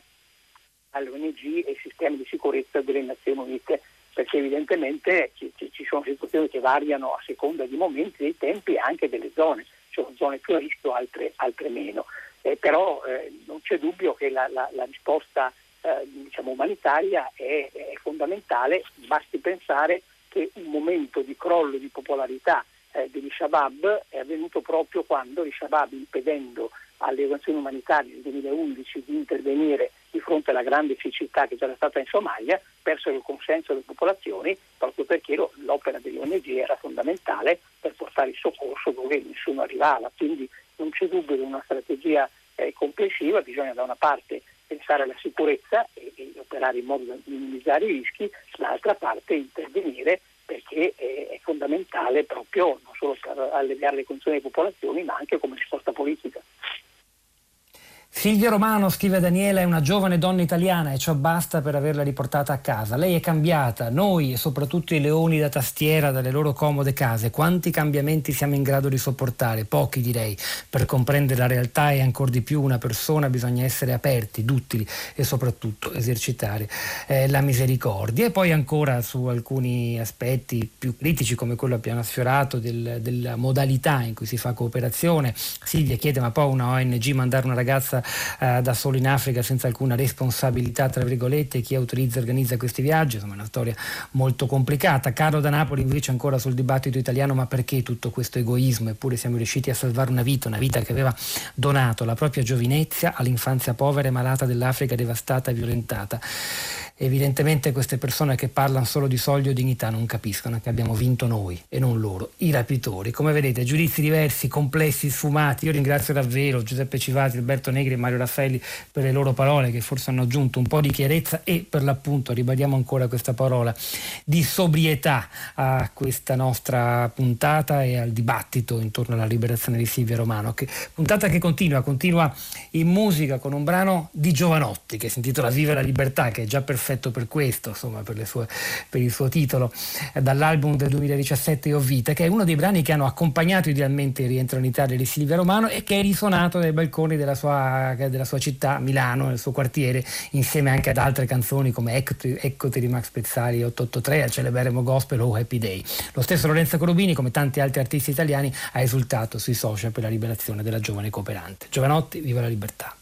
alle ONG e ai sistemi di sicurezza delle Nazioni Unite, perché evidentemente ci, ci, sono situazioni che variano a seconda di momenti, dei tempi e anche delle zone, ci sono zone più a rischio, altre, altre meno. Eh, però eh, non c'è dubbio che la, la, la risposta eh, diciamo, umanitaria è, è, fondamentale, basti pensare che un momento di crollo di popolarità eh, degli Shabab è avvenuto proprio quando gli Shabab, impedendo alle organizzazioni umanitarie nel 2011 di intervenire di fronte alla grande siccità che c'era stata in Somalia, persero il consenso delle popolazioni proprio perché l'opera delle ONG era fondamentale per portare il soccorso dove nessuno arrivava. Quindi non c'è dubbio di una strategia eh, complessiva, bisogna da una parte pensare alla sicurezza e, e, operare in modo da minimizzare i rischi, dall'altra parte intervenire perché è, è fondamentale proprio non solo per alleviare le condizioni delle popolazioni ma anche come risposta politica. Silvia Romano, scrive Daniela, è una giovane donna italiana e ciò basta per averla riportata a casa. Lei è cambiata, noi e soprattutto i leoni da tastiera dalle loro comode case. Quanti cambiamenti siamo in grado di sopportare? Pochi direi. Per comprendere la realtà e ancora di più una persona bisogna essere aperti, duttili e soprattutto esercitare eh, la misericordia. E poi ancora su alcuni aspetti più critici come quello appena sfiorato del, della modalità in cui si fa cooperazione. Silvia chiede ma poi una ONG mandare una ragazza eh, da solo in Africa senza alcuna responsabilità, tra virgolette, chi autorizza e organizza questi viaggi, insomma è una storia molto complicata. Carlo da Napoli invece ancora sul dibattito italiano, ma perché tutto questo egoismo? Eppure siamo riusciti a salvare una vita, una vita che aveva donato la propria giovinezza all'infanzia povera e malata dell'Africa devastata e violentata. Evidentemente queste persone che parlano solo di soldi o dignità non capiscono che abbiamo vinto noi e non loro, i rapitori. Come vedete, giudizi diversi, complessi, sfumati. Io ringrazio davvero Giuseppe Civati, Alberto Negri e Mario Raffaelli per le loro parole che forse hanno aggiunto un po' di chiarezza e per l'appunto, ribadiamo ancora questa parola, di sobrietà a questa nostra puntata e al dibattito intorno alla liberazione di Silvia Romano. Che, puntata che continua, continua in musica con un brano di Giovanotti che si intitola Vive la libertà, che è già perfetto perfetto per questo, insomma, per, sue, per il suo titolo, eh, dall'album del 2017 Io Vita, che è uno dei brani che hanno accompagnato idealmente il rientro in Italia di Silvia Romano e che è risuonato dai balconi della sua, della sua città, Milano, nel suo quartiere, insieme anche ad altre canzoni come Eccoti, di Max Pezzali 883, al celeberrimo gospel Oh Happy Day. Lo stesso Lorenzo Corubini, come tanti altri artisti italiani, ha esultato sui social per la liberazione della giovane cooperante. Giovanotti, viva la libertà!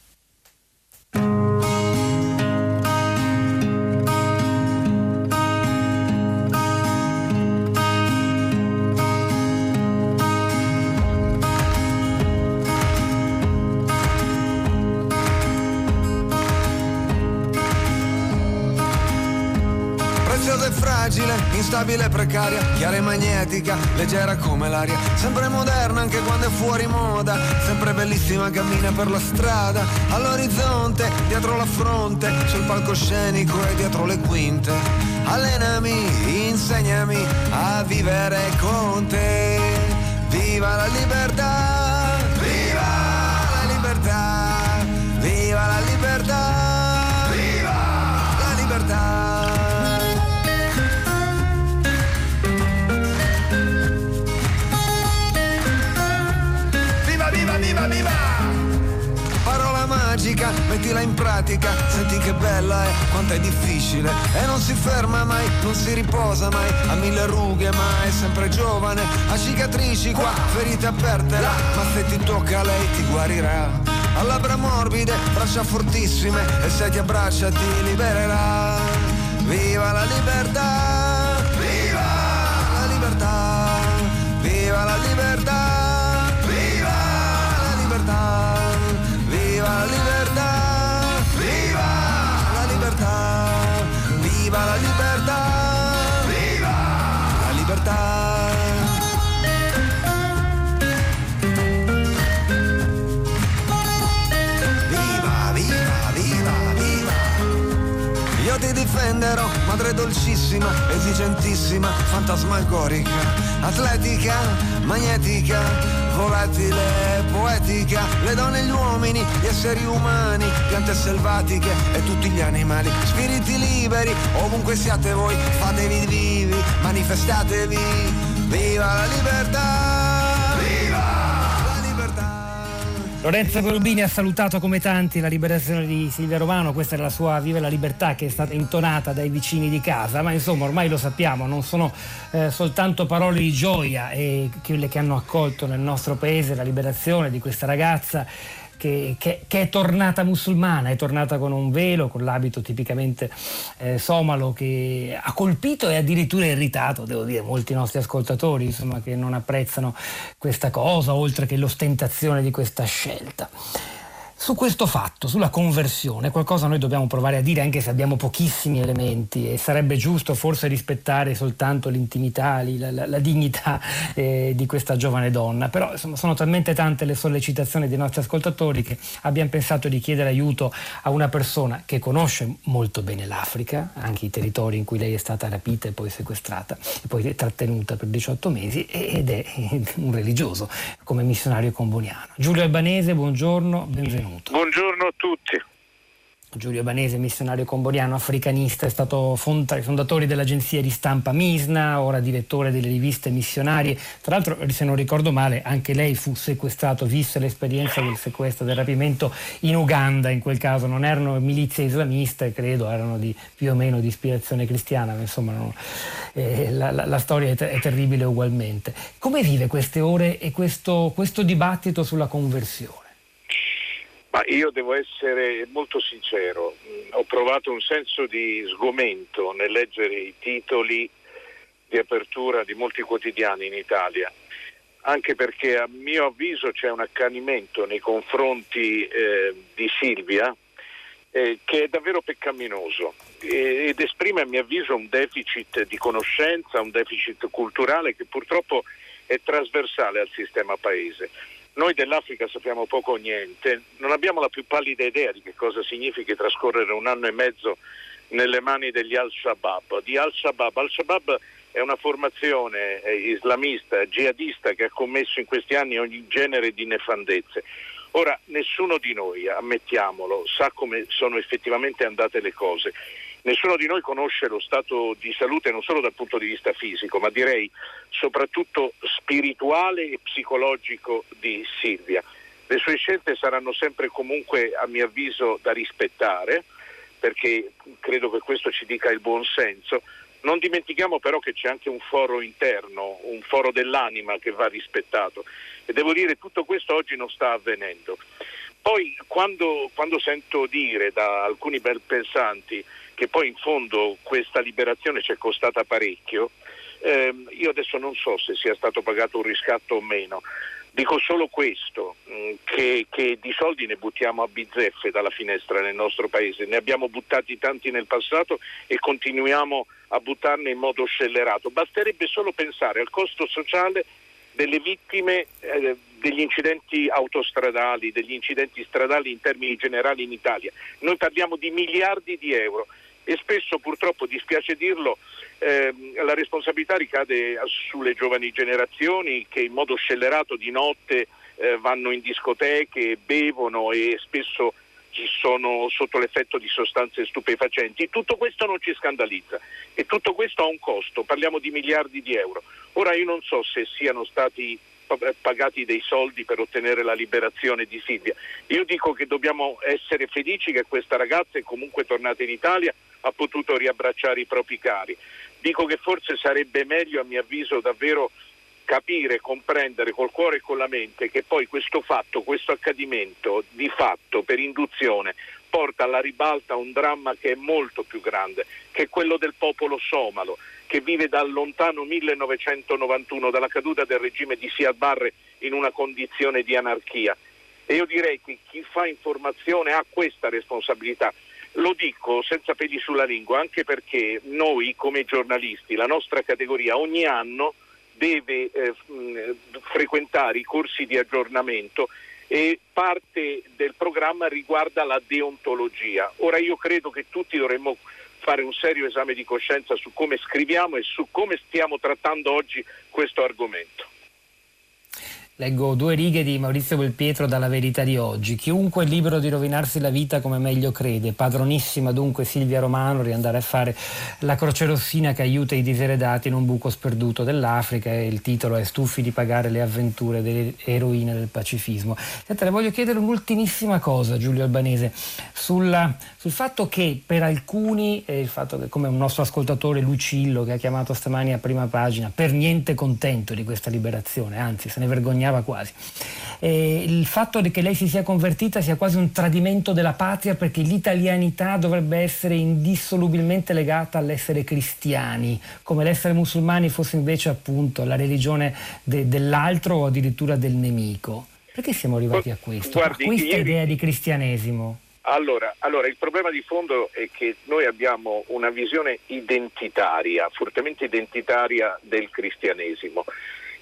Instabile e precaria, chiara e magnetica, leggera come l'aria, sempre moderna anche quando è fuori moda, sempre bellissima cammina per la strada, all'orizzonte, dietro la fronte, sul palcoscenico e dietro le quinte. Allenami, insegnami a vivere con te. Viva la libertà! Mettila in pratica, senti che bella è, quanto è difficile e non si ferma mai, non si riposa mai, ha mille rughe ma è sempre giovane, ha cicatrici qua, ferite aperte là, ma se ti tocca lei ti guarirà. Ha labbra morbide, braccia fortissime e se ti abbraccia ti libererà. Viva la libertà! Viva la libertà! Ti difenderò, madre dolcissima, esigentissima, fantasmagorica, atletica, magnetica volatile, poetica, le donne e gli uomini, gli esseri umani, piante selvatiche e tutti gli animali, spiriti liberi, ovunque siate voi, fatevi vivi, manifestatevi, viva la libertà! Lorenzo Golbini ha salutato come tanti la liberazione di Silvia Romano, questa era la sua Viva la libertà che è stata intonata dai vicini di casa, ma insomma ormai lo sappiamo, non sono eh, soltanto parole di gioia e quelle che hanno accolto nel nostro paese la liberazione di questa ragazza che, che, che, è tornata musulmana, è tornata con un velo, con l'abito tipicamente eh, somalo che ha colpito e addirittura irritato, devo dire, molti nostri ascoltatori, insomma, che non apprezzano questa cosa, oltre che l'ostentazione di questa scelta. Su questo fatto, sulla conversione, qualcosa noi dobbiamo provare a dire anche se abbiamo pochissimi elementi e sarebbe giusto forse rispettare soltanto l'intimità, la, la, la dignità eh, di questa giovane donna, però insomma, sono talmente tante le sollecitazioni dei nostri ascoltatori che abbiamo pensato di chiedere aiuto a una persona che conosce molto bene l'Africa, anche i territori in cui lei è stata rapita e poi sequestrata e poi trattenuta per 18 mesi ed è un religioso come missionario comboniano. Giulio Albanese, buongiorno, benvenuto benvenuto. Buongiorno a tutti. Giulio Banese, missionario comboniano africanista, è stato fonda- fondatore dell'agenzia di stampa Misna, ora direttore delle riviste missionarie. Tra l'altro, se non ricordo male, anche lei fu sequestrato, visse l'esperienza del sequestro, del rapimento in Uganda, in quel caso non erano milizie islamiste, credo, erano di, più o meno di ispirazione cristiana, ma insomma no, eh, la, la, la, storia è, ter- è, terribile ugualmente. Come vive queste ore e questo, questo dibattito sulla conversione? Ma io devo essere molto sincero, mm, ho provato un senso di sgomento nel leggere i titoli di apertura di molti quotidiani in Italia, anche perché a mio avviso c'è un accanimento nei confronti eh, di Silvia eh, che è davvero peccaminoso eh, ed esprime a mio avviso un deficit di conoscenza, un deficit culturale che purtroppo è trasversale al sistema paese. Noi dell'Africa sappiamo poco o niente, non abbiamo la più pallida idea di che cosa significhi trascorrere un anno e mezzo nelle mani degli Al-Shabaab. Di Al-Shabaab. Al-Shabaab è una formazione eh, islamista, jihadista che ha commesso in questi anni ogni genere di nefandezze. Ora, nessuno di noi, ammettiamolo, sa come sono effettivamente andate le cose. Nessuno di noi conosce lo stato di salute non solo dal punto di vista fisico, ma direi soprattutto spirituale e psicologico di Silvia. Le sue scelte saranno sempre comunque, a mio avviso, da rispettare, perché credo che questo ci dica il buon senso. Non dimentichiamo però che c'è anche un foro interno, un foro dell'anima che va rispettato e devo dire che tutto questo oggi non sta avvenendo. Poi quando, quando sento dire da alcuni bel pensanti che poi in fondo questa liberazione ci è costata parecchio, ehm, io adesso non so se sia stato pagato un riscatto o meno, Dico solo questo, mm, che, che, di soldi ne buttiamo a bizzeffe dalla finestra nel nostro paese, ne abbiamo buttati tanti nel passato e continuiamo a buttarne in modo scellerato. Basterebbe solo pensare al costo sociale delle vittime eh, degli incidenti autostradali, degli incidenti stradali in termini generali in Italia. Noi parliamo di miliardi di euro e spesso purtroppo dispiace dirlo ehm, la responsabilità ricade sulle giovani generazioni che in modo scellerato di notte eh, vanno in discoteche, bevono e spesso sono sotto l'effetto di sostanze stupefacenti. Tutto questo non ci scandalizza e tutto questo ha un costo, parliamo di miliardi di euro. Ora io non so se siano stati pagati dei soldi per ottenere la liberazione di Silvia. Io dico che dobbiamo essere felici che questa ragazza è comunque tornata in Italia, ha potuto riabbracciare i propri cari. Dico che forse sarebbe meglio, a mio avviso, davvero capire, comprendere col cuore e con la mente che poi questo fatto, questo accadimento di fatto per induzione porta alla ribalta un dramma che è molto più grande, che è quello del popolo somalo, che vive dal lontano 1991, dalla caduta del regime di Siad Barre in una condizione di anarchia. E io direi che chi fa informazione ha questa responsabilità. Lo dico senza peli sulla lingua, anche perché noi come giornalisti, la nostra categoria, ogni anno deve eh, frequentare i corsi di aggiornamento e parte del programma riguarda la deontologia. Ora io credo che tutti dovremmo fare un serio esame di coscienza su come scriviamo e su come stiamo trattando oggi questo argomento. Leggo due righe di Maurizio Belpietro dalla Verità di oggi. Chiunque è libero di rovinarsi la vita come meglio crede. Padronissima dunque Silvia Romano riandare a fare la croce rossina che aiuta i diseredati in un buco sperduto dell'Africa e il titolo è Stufi di pagare le avventure delle eroine del pacifismo. Senta, le voglio chiedere un'ultimissima cosa, Giulio Albanese, sulla, sul fatto che per alcuni, e il fatto che come un nostro ascoltatore Lucillo che ha chiamato stamani a prima pagina, per niente contento di questa liberazione, anzi se ne vergogna vergognava quasi. Eh, il fatto che lei si sia convertita sia quasi un tradimento della patria perché l'italianità dovrebbe essere indissolubilmente legata all'essere cristiani, come l'essere musulmani fosse invece appunto la religione de- dell'altro o addirittura del nemico. Perché siamo arrivati a questo? Guardi, a questa ieri... idea di cristianesimo? Allora, allora, il problema di fondo è che noi abbiamo una visione identitaria, fortemente identitaria del cristianesimo.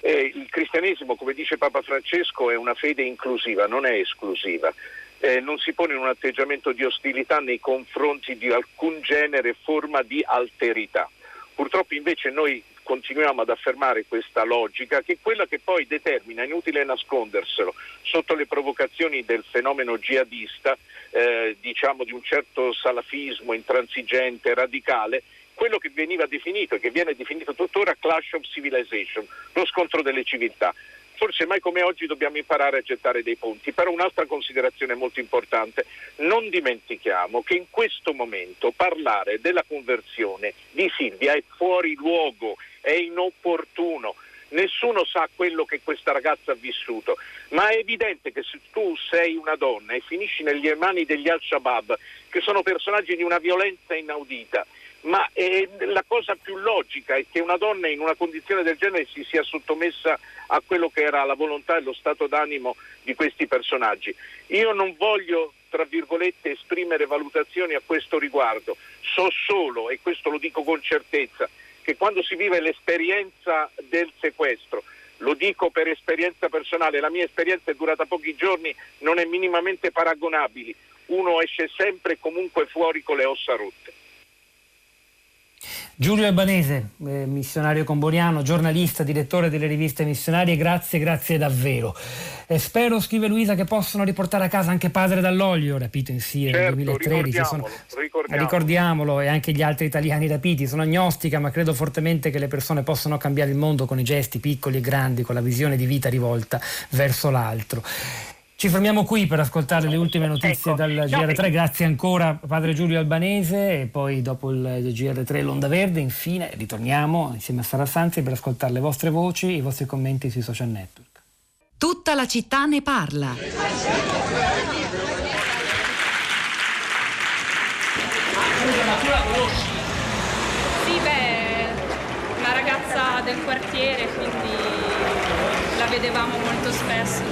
Eh, il cristianesimo, come dice Papa Francesco, è una fede inclusiva, non è esclusiva. Eh, non si pone in un atteggiamento di ostilità nei confronti di alcun genere, forma di alterità. Purtroppo invece noi continuiamo ad affermare questa logica che è quella che poi determina, inutile nasconderselo, sotto le provocazioni del fenomeno jihadista, eh, diciamo di un certo salafismo intransigente, radicale, quello che veniva definito e che viene definito tuttora clash of civilization, lo scontro delle civiltà. Forse mai come oggi dobbiamo imparare a gettare dei ponti, però un'altra considerazione molto importante, non dimentichiamo che in questo momento parlare della conversione di Silvia è fuori luogo, è inopportuno, nessuno sa quello che questa ragazza ha vissuto, ma è evidente che se tu sei una donna e finisci nelle mani degli Al-Shabaab, che sono personaggi di una violenza inaudita, ma eh, la cosa più logica è che una donna in una condizione del genere si sia sottomessa a quello che era la volontà e lo stato d'animo di questi personaggi. Io non voglio, tra virgolette, esprimere valutazioni a questo riguardo, so solo, e questo lo dico con certezza, che quando si vive l'esperienza del sequestro, lo dico per esperienza personale, la mia esperienza è durata pochi giorni, non è minimamente paragonabile, uno esce sempre e comunque fuori con le ossa rotte. Giulio Albanese, eh, missionario comboniano, giornalista, direttore delle riviste missionarie, grazie, grazie davvero. E spero, scrive Luisa, che possano riportare a casa anche Padre Dall'Olio, rapito in Siria certo, nel 2013. Ricordiamolo, sono, ricordiamolo. ricordiamolo, e anche gli altri italiani rapiti. Sono agnostica, ma credo fortemente che le persone possano cambiare il mondo con i gesti piccoli e grandi, con la visione di vita rivolta verso l'altro. Ci fermiamo qui per ascoltare le ultime notizie ecco. dal GR3. Grazie ancora padre Giulio Albanese e poi dopo il GR3 l'Onda Verde. Infine ritorniamo insieme a Sara Sanzi per ascoltare le vostre voci e i vostri commenti sui social network. Tutta la città ne parla. Sì, beh, una ragazza del quartiere, quindi la vedevamo molto spesso.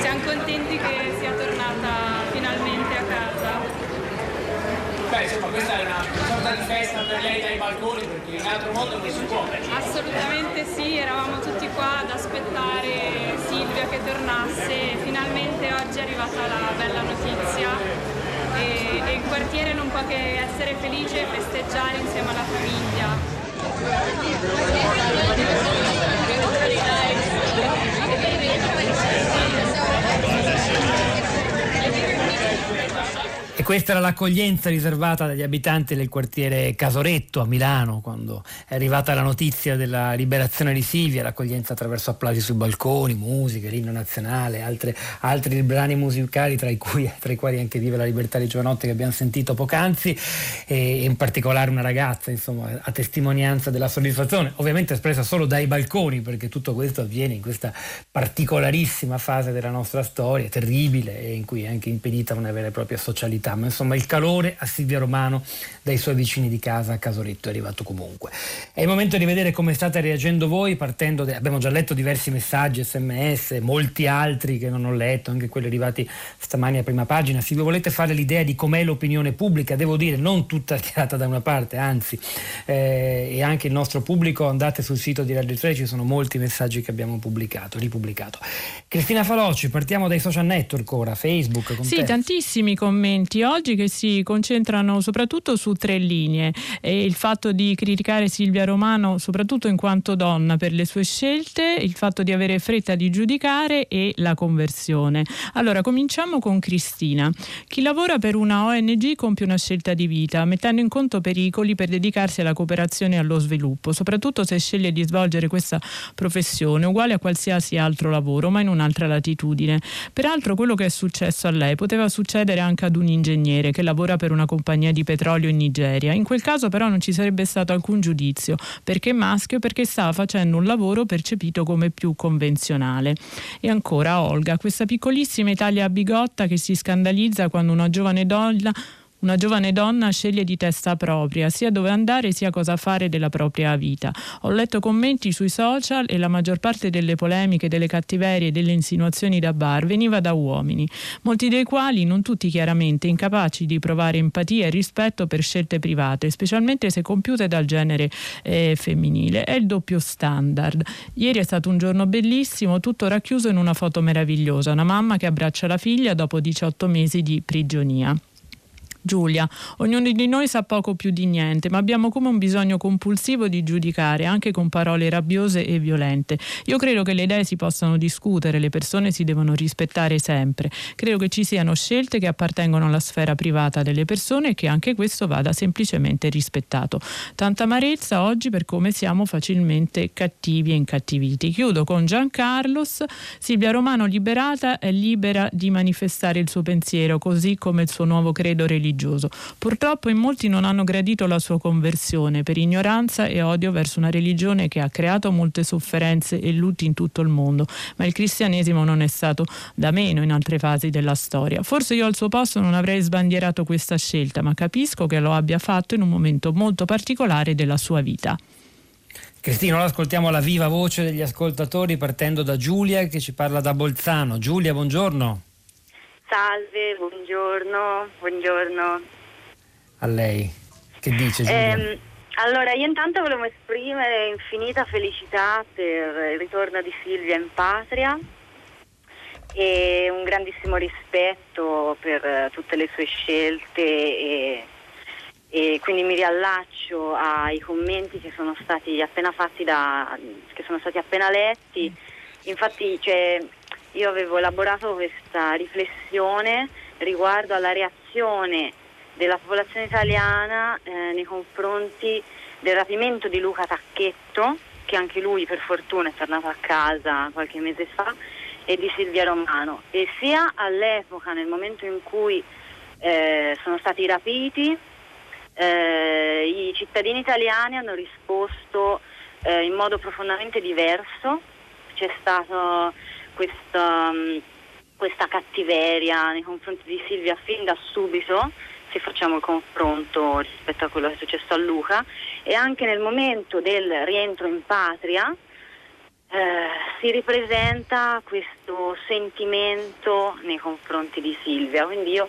Siamo contenti che sia tornata finalmente a casa. Beh, insomma, questa è una sorta di festa per lei dai balconi, perché in altro modo non si può. Assolutamente sì, eravamo tutti qua ad aspettare Silvia che tornasse. Finalmente oggi è arrivata la bella notizia e, e il quartiere non può che essere felice e festeggiare insieme alla famiglia. Questa era l'accoglienza riservata dagli abitanti del quartiere Casoretto a Milano quando è arrivata la notizia della liberazione di Silvia, l'accoglienza attraverso applausi sui balconi, musiche, l'inno nazionale, altre, altri brani musicali tra i, cui, tra i, quali anche Vive la libertà di Giovanotte che abbiamo sentito poc'anzi e in particolare una ragazza insomma, a testimonianza della soddisfazione, ovviamente espressa solo dai balconi perché tutto questo avviene in questa particolarissima fase della nostra storia, terribile e in cui è anche impedita una vera e propria socialità ma insomma il calore a Silvia Romano dai suoi vicini di casa a Casoretto è arrivato comunque. È il momento di vedere come state reagendo voi, partendo, da, abbiamo già letto diversi messaggi, sms, molti altri che non ho letto, anche quelli arrivati stamani a prima pagina. Se vi volete fare l'idea di com'è l'opinione pubblica, devo dire non tutta tirata da una parte, anzi, eh, e anche il nostro pubblico, andate sul sito di Radio 3, ci sono molti messaggi che abbiamo pubblicato, ripubblicato. Cristina Faloci, partiamo dai social network ora, Facebook. sì, te. tantissimi commenti oggi che si concentrano soprattutto su tre linee. E il fatto di criticare Silvia Romano soprattutto in quanto donna per le sue scelte, il fatto di avere fretta di giudicare e la conversione. Allora cominciamo con Cristina. Chi lavora per una ONG compie una scelta di vita, mettendo in conto pericoli per dedicarsi alla cooperazione e allo sviluppo, soprattutto se sceglie di svolgere questa professione, uguale a qualsiasi altro lavoro, ma in un'altra latitudine. Peraltro quello che è successo a lei poteva succedere anche ad un ingegnere ingegnere che lavora per una compagnia di petrolio in Nigeria. In quel caso però non ci sarebbe stato alcun giudizio perché maschio perché stava facendo un lavoro percepito come più convenzionale. E ancora Olga, questa piccolissima Italia bigotta che si scandalizza quando una giovane donna una giovane donna sceglie di testa propria sia dove andare sia cosa fare della propria vita. Ho letto commenti sui social e la maggior parte delle polemiche, delle cattiverie e delle insinuazioni da bar veniva da uomini, molti dei quali, non tutti chiaramente, incapaci di provare empatia e rispetto per scelte private, specialmente se compiute dal genere eh, femminile. È il doppio standard. Ieri è stato un giorno bellissimo, tutto racchiuso in una foto meravigliosa, una mamma che abbraccia la figlia dopo 18 mesi di prigionia. Giulia, ognuno di noi sa poco più di niente, ma abbiamo come un bisogno compulsivo di giudicare, anche con parole rabbiose e violente. Io credo che le idee si possano discutere, le persone si devono rispettare sempre. Credo che ci siano scelte che appartengono alla sfera privata delle persone e che anche questo vada semplicemente rispettato. Tanta amarezza oggi per come siamo facilmente cattivi e incattiviti. Chiudo con Giancarlos. Silvia Romano liberata è libera di manifestare il suo pensiero, così come il suo nuovo credo religioso religioso. Purtroppo in molti non hanno gradito la sua conversione per ignoranza e odio verso una religione che ha creato molte sofferenze e lutti in tutto il mondo, ma il cristianesimo non è stato da meno in altre fasi della storia. Forse io al suo posto non avrei sbandierato questa scelta, ma capisco che lo abbia fatto in un momento molto particolare della sua vita. Cristina, ora ascoltiamo la viva voce degli ascoltatori partendo da Giulia che ci parla da Bolzano. Giulia, buongiorno. Salve, buongiorno, buongiorno. A lei. Che dice Giulia? Eh, allora, io intanto volevo esprimere infinita felicità per il ritorno di Silvia in patria e un grandissimo rispetto per tutte le sue scelte e, e quindi mi riallaccio ai commenti che sono stati appena fatti da, che sono stati appena letti. Infatti cioè, io avevo elaborato questa riflessione riguardo alla reazione della popolazione italiana eh, nei confronti del rapimento di Luca Tacchetto, che anche lui per fortuna è tornato a casa qualche mese fa, e di Silvia Romano. E sia all'epoca, nel momento in cui eh, sono stati rapiti, eh, i cittadini italiani hanno risposto eh, in modo profondamente diverso. C'è stato questa, mm, questa cattiveria nei confronti di Silvia fin da subito, se facciamo il confronto rispetto a quello che è successo a Luca e anche nel momento del rientro in patria eh, si ripresenta questo sentimento nei confronti di Silvia. Quindi io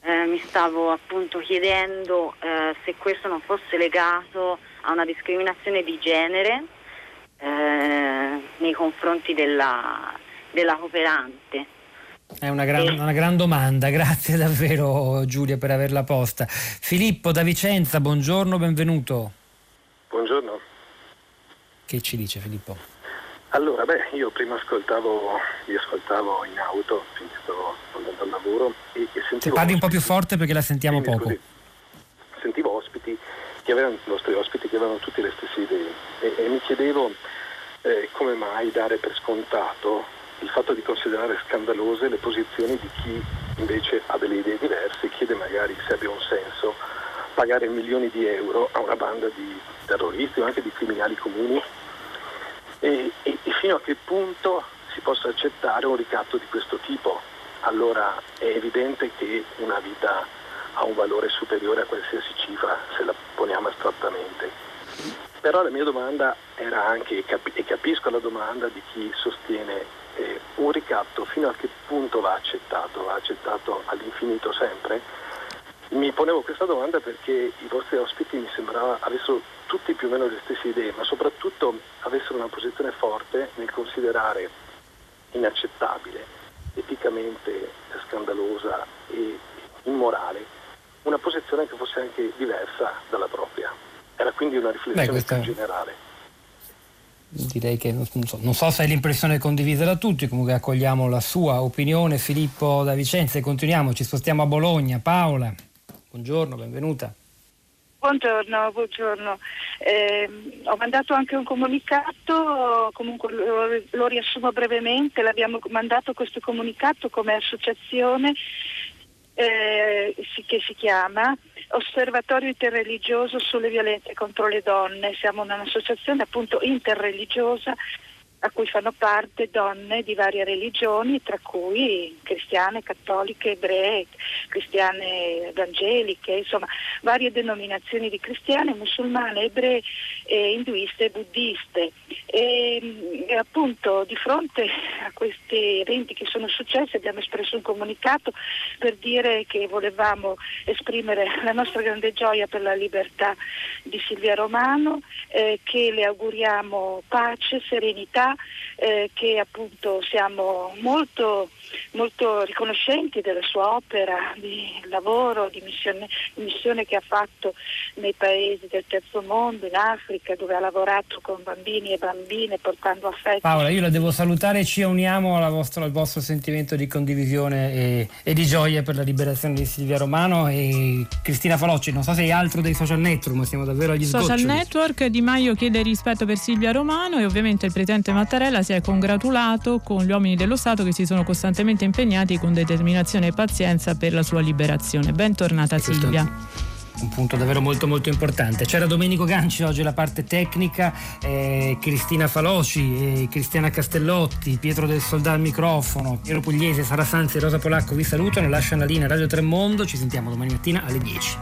eh, mi stavo appunto chiedendo eh, se questo non fosse legato a una discriminazione di genere eh, nei confronti della, della cooperante. È una gran, una gran, domanda, *laughs* grazie davvero Giulia per averla posta. Filippo da Vicenza, buongiorno, benvenuto. Buongiorno. Che ci dice Filippo? Allora, beh, io prima ascoltavo, vi ascoltavo in auto, finché stavo andando al lavoro e, e sentivo... Se parli un po' più forte perché la sentiamo sì, poco. Scusi, sentivo ospiti che avevano, i nostri ospiti che avevano tutte le stesse idee e, e mi chiedevo eh, come mai dare per scontato il fatto di considerare scandalose le posizioni di chi invece ha delle idee diverse e chiede magari se abbia un senso pagare milioni di euro a una banda di terroristi o anche di criminali comuni e, e, e fino a che punto si possa accettare un ricatto di questo tipo. Allora è evidente che una vita ha un valore superiore a qualsiasi cifra se la poniamo astrattamente. Però la mia domanda era anche, e capisco la domanda di chi sostiene eh, un ricatto fino a che punto va accettato? Va accettato all'infinito sempre? Mi ponevo questa domanda perché i vostri ospiti mi sembrava avessero tutti più o meno le stesse idee, ma soprattutto avessero una posizione forte nel considerare inaccettabile, eticamente scandalosa e immorale una posizione che fosse anche diversa dalla propria. Era quindi una riflessione Beh, questa... generale. Direi che non so, non so, se è l'impressione condivisa da tutti, comunque accogliamo la sua opinione. Filippo da Vicenza e continuiamo, ci spostiamo a Bologna. Paola, buongiorno, benvenuta. Buongiorno, buongiorno. Eh, ho mandato anche un comunicato, comunque lo, lo, riassumo brevemente, l'abbiamo mandato questo comunicato come associazione eh, che si chiama Osservatorio Interreligioso sulle violenze contro le donne. Siamo un'associazione appunto interreligiosa a cui fanno parte donne di varie religioni, tra cui cristiane, cattoliche, ebree, cristiane evangeliche, insomma varie denominazioni di cristiane, musulmane, ebree, eh, induiste e buddiste. E, e, appunto di fronte a questi eventi che sono successi abbiamo espresso un comunicato per dire che volevamo esprimere la nostra grande gioia per la libertà di Silvia Romano, eh, che le auguriamo pace, serenità eh, che appunto siamo molto, molto, riconoscenti della sua opera di lavoro, di missione, di missione, che ha fatto nei paesi del terzo mondo, in Africa, dove ha lavorato con bambini e bambine portando affetto. Paola, io la devo salutare e ci uniamo vostra, al vostro sentimento di condivisione e, e, di gioia per la liberazione di Silvia Romano e Cristina Falocci. Non so se hai altro dei social network, ma siamo davvero agli social sgoccioli. Social network Di Maio chiede rispetto per Silvia Romano e ovviamente il presidente Mattarella si è congratulato con gli uomini dello Stato che si sono costantemente impegnati con determinazione e pazienza per la sua liberazione. Bentornata Silvia un punto davvero molto molto importante. C'era Domenico Ganci oggi la parte tecnica, eh, Cristina Faloci, eh, Cristiana Castellotti, Pietro del Soldà al microfono, Piero Pugliese, Sara Sanzi e Rosa Polacco vi salutano, lasciano la linea Radio Tremondo, ci sentiamo domani mattina alle 10.